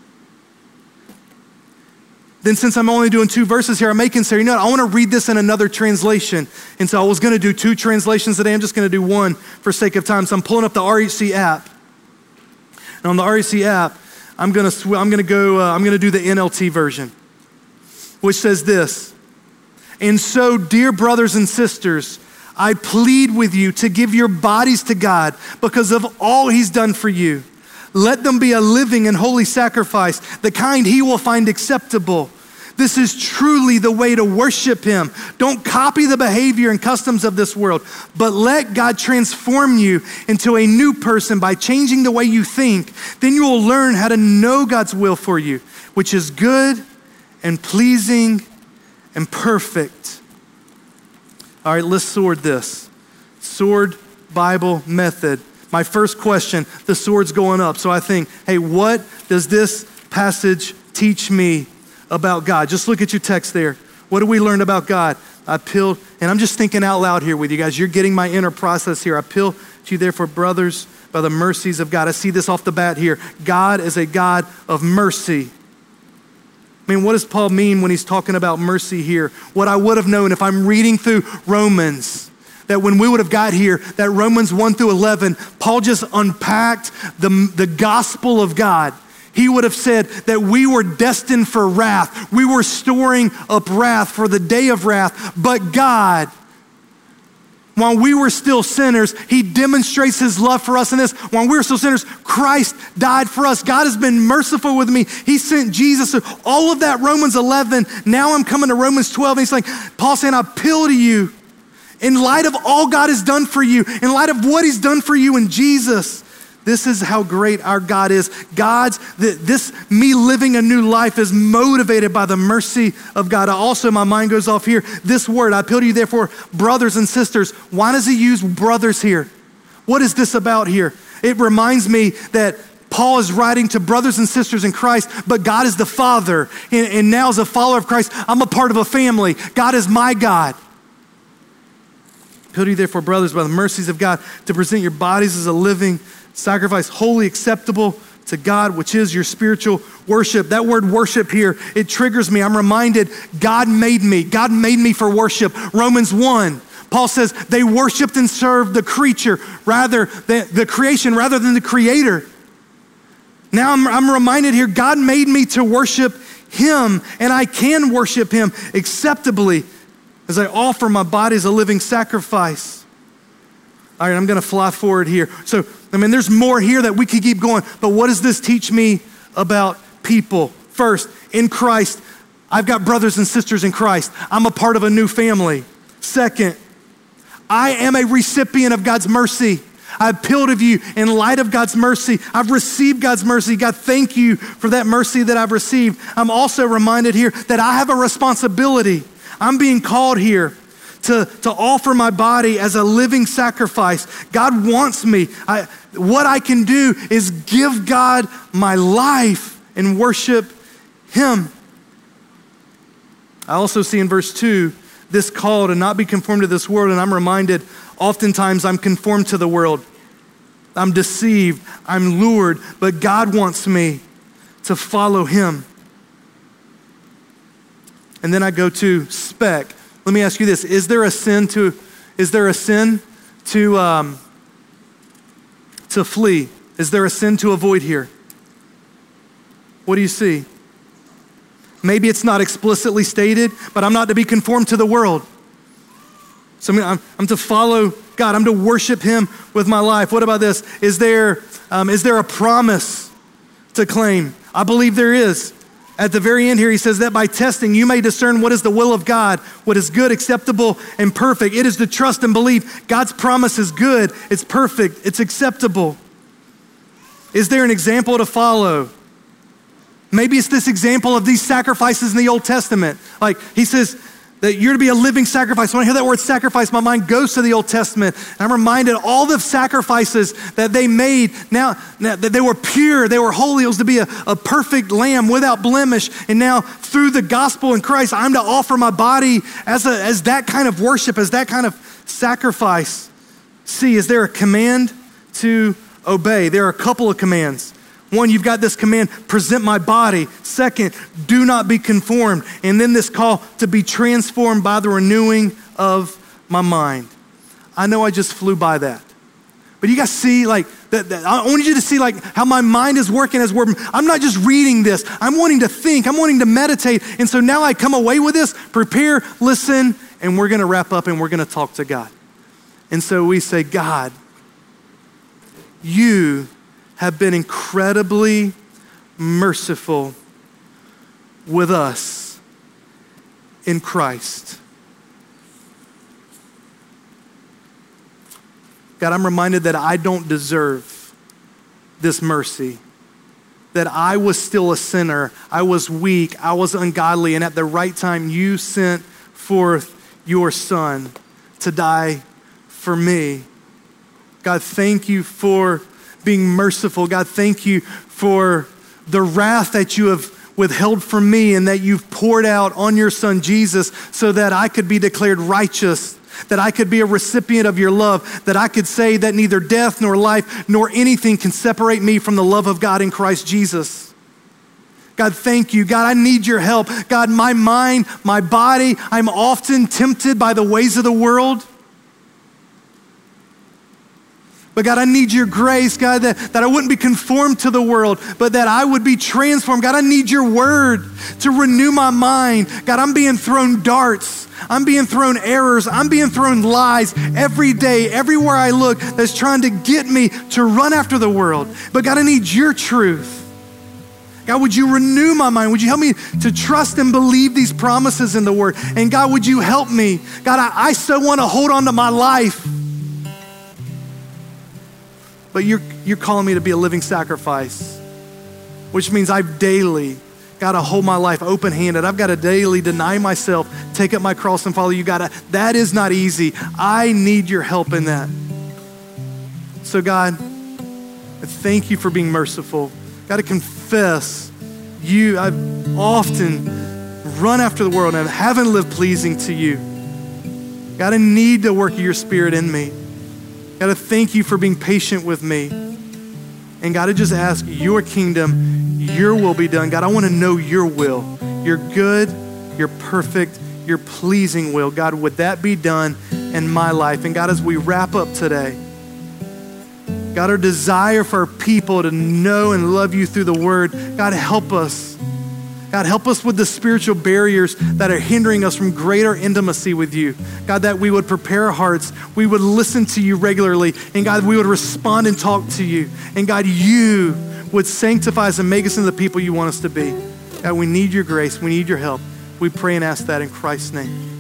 Then, since I'm only doing two verses here, I may consider, you know, what, I want to read this in another translation. And so I was going to do two translations today. I'm just going to do one for sake of time. So I'm pulling up the RHC app. And on the RHC app, I'm going to, I'm to go, uh, I'm to do the NLT version, which says this. And so, dear brothers and sisters, I plead with you to give your bodies to God because of all he's done for you. Let them be a living and holy sacrifice, the kind he will find acceptable. This is truly the way to worship Him. Don't copy the behavior and customs of this world, but let God transform you into a new person by changing the way you think. Then you will learn how to know God's will for you, which is good and pleasing and perfect. All right, let's sword this. Sword Bible method. My first question the sword's going up. So I think, hey, what does this passage teach me about God. Just look at your text there. What do we learn about God? I appeal, and I'm just thinking out loud here with you guys. You're getting my inner process here. I appeal to you, therefore, brothers, by the mercies of God. I see this off the bat here. God is a God of mercy. I mean, what does Paul mean when he's talking about mercy here? What I would have known if I'm reading through Romans, that when we would have got here, that Romans 1 through 11, Paul just unpacked the, the gospel of God he would have said that we were destined for wrath. We were storing up wrath for the day of wrath. But God, while we were still sinners, He demonstrates His love for us in this. While we were still sinners, Christ died for us. God has been merciful with me. He sent Jesus. All of that, Romans 11. Now I'm coming to Romans 12. And He's like, Paul saying, I appeal to you in light of all God has done for you, in light of what He's done for you in Jesus. This is how great our God is. God's, this, me living a new life is motivated by the mercy of God. Also, my mind goes off here. This word, I appeal to you, therefore, brothers and sisters. Why does he use brothers here? What is this about here? It reminds me that Paul is writing to brothers and sisters in Christ, but God is the Father. And, and now, as a follower of Christ, I'm a part of a family. God is my God. Appeal to you, therefore, brothers, by the mercies of God, to present your bodies as a living sacrifice wholly acceptable to God, which is your spiritual worship. That word worship here, it triggers me. I'm reminded God made me. God made me for worship. Romans 1. Paul says they worshiped and served the creature rather than the creation rather than the creator. Now I'm, I'm reminded here God made me to worship him and I can worship him acceptably as I offer my body as a living sacrifice. All right, I'm going to fly forward here. So, I mean, there's more here that we could keep going, but what does this teach me about people? First, in Christ, I've got brothers and sisters in Christ. I'm a part of a new family. Second, I am a recipient of God's mercy. I appeal to you in light of God's mercy. I've received God's mercy. God, thank you for that mercy that I've received. I'm also reminded here that I have a responsibility. I'm being called here to, to offer my body as a living sacrifice. God wants me. I, what I can do is give God my life and worship Him. I also see in verse 2 this call to not be conformed to this world, and I'm reminded oftentimes I'm conformed to the world. I'm deceived, I'm lured, but God wants me to follow Him. And then I go to spec. Let me ask you this: Is there a sin to? Is there a sin to um, to flee? Is there a sin to avoid here? What do you see? Maybe it's not explicitly stated, but I'm not to be conformed to the world. So I'm, I'm to follow God. I'm to worship Him with my life. What about this? Is there, um, is there a promise to claim? I believe there is. At the very end here, he says that by testing, you may discern what is the will of God, what is good, acceptable, and perfect. It is to trust and believe God's promise is good, it's perfect, it's acceptable. Is there an example to follow? Maybe it's this example of these sacrifices in the Old Testament. Like he says, that you're to be a living sacrifice. When I hear that word sacrifice, my mind goes to the Old Testament. And I'm reminded all the sacrifices that they made now, now that they were pure, they were holy. It was to be a, a perfect lamb without blemish. And now through the gospel in Christ, I'm to offer my body as, a, as that kind of worship, as that kind of sacrifice. See, is there a command to obey? There are a couple of commands. One, you've got this command, present my body. Second, do not be conformed. And then this call to be transformed by the renewing of my mind. I know I just flew by that. But you guys see, like, that, that, I want you to see, like, how my mind is working as we're, I'm not just reading this. I'm wanting to think. I'm wanting to meditate. And so now I come away with this, prepare, listen, and we're going to wrap up and we're going to talk to God. And so we say, God, you have been incredibly merciful with us in Christ. God, I'm reminded that I don't deserve this mercy. That I was still a sinner. I was weak. I was ungodly. And at the right time, you sent forth your son to die for me. God, thank you for being merciful. God, thank you for the wrath that you have withheld from me and that you've poured out on your son Jesus so that I could be declared righteous that I could be a recipient of your love, that I could say that neither death nor life nor anything can separate me from the love of God in Christ Jesus. God, thank you. God, I need your help. God, my mind, my body, I'm often tempted by the ways of the world. But God, I need your grace, God, that, that I wouldn't be conformed to the world, but that I would be transformed. God, I need your word to renew my mind. God, I'm being thrown darts. I'm being thrown errors. I'm being thrown lies every day, everywhere I look, that's trying to get me to run after the world. But God, I need your truth. God, would you renew my mind? Would you help me to trust and believe these promises in the word? And God, would you help me? God, I, I so want to hold on to my life but you're, you're calling me to be a living sacrifice, which means I've daily got to hold my life open handed. I've got to daily deny myself, take up my cross, and follow you. God, that is not easy. I need your help in that. So, God, thank you for being merciful. Got to confess, you, I've often run after the world and haven't lived pleasing to you. God, I need the work of your spirit in me. God, I thank you for being patient with me. And God, I just ask your kingdom, your will be done. God, I want to know your will, your good, your perfect, your pleasing will. God, would that be done in my life? And God, as we wrap up today, God, our desire for our people to know and love you through the word, God, help us God, help us with the spiritual barriers that are hindering us from greater intimacy with you. God, that we would prepare our hearts, we would listen to you regularly, and God, we would respond and talk to you. And God, you would sanctify us and make us into the people you want us to be. God, we need your grace, we need your help. We pray and ask that in Christ's name.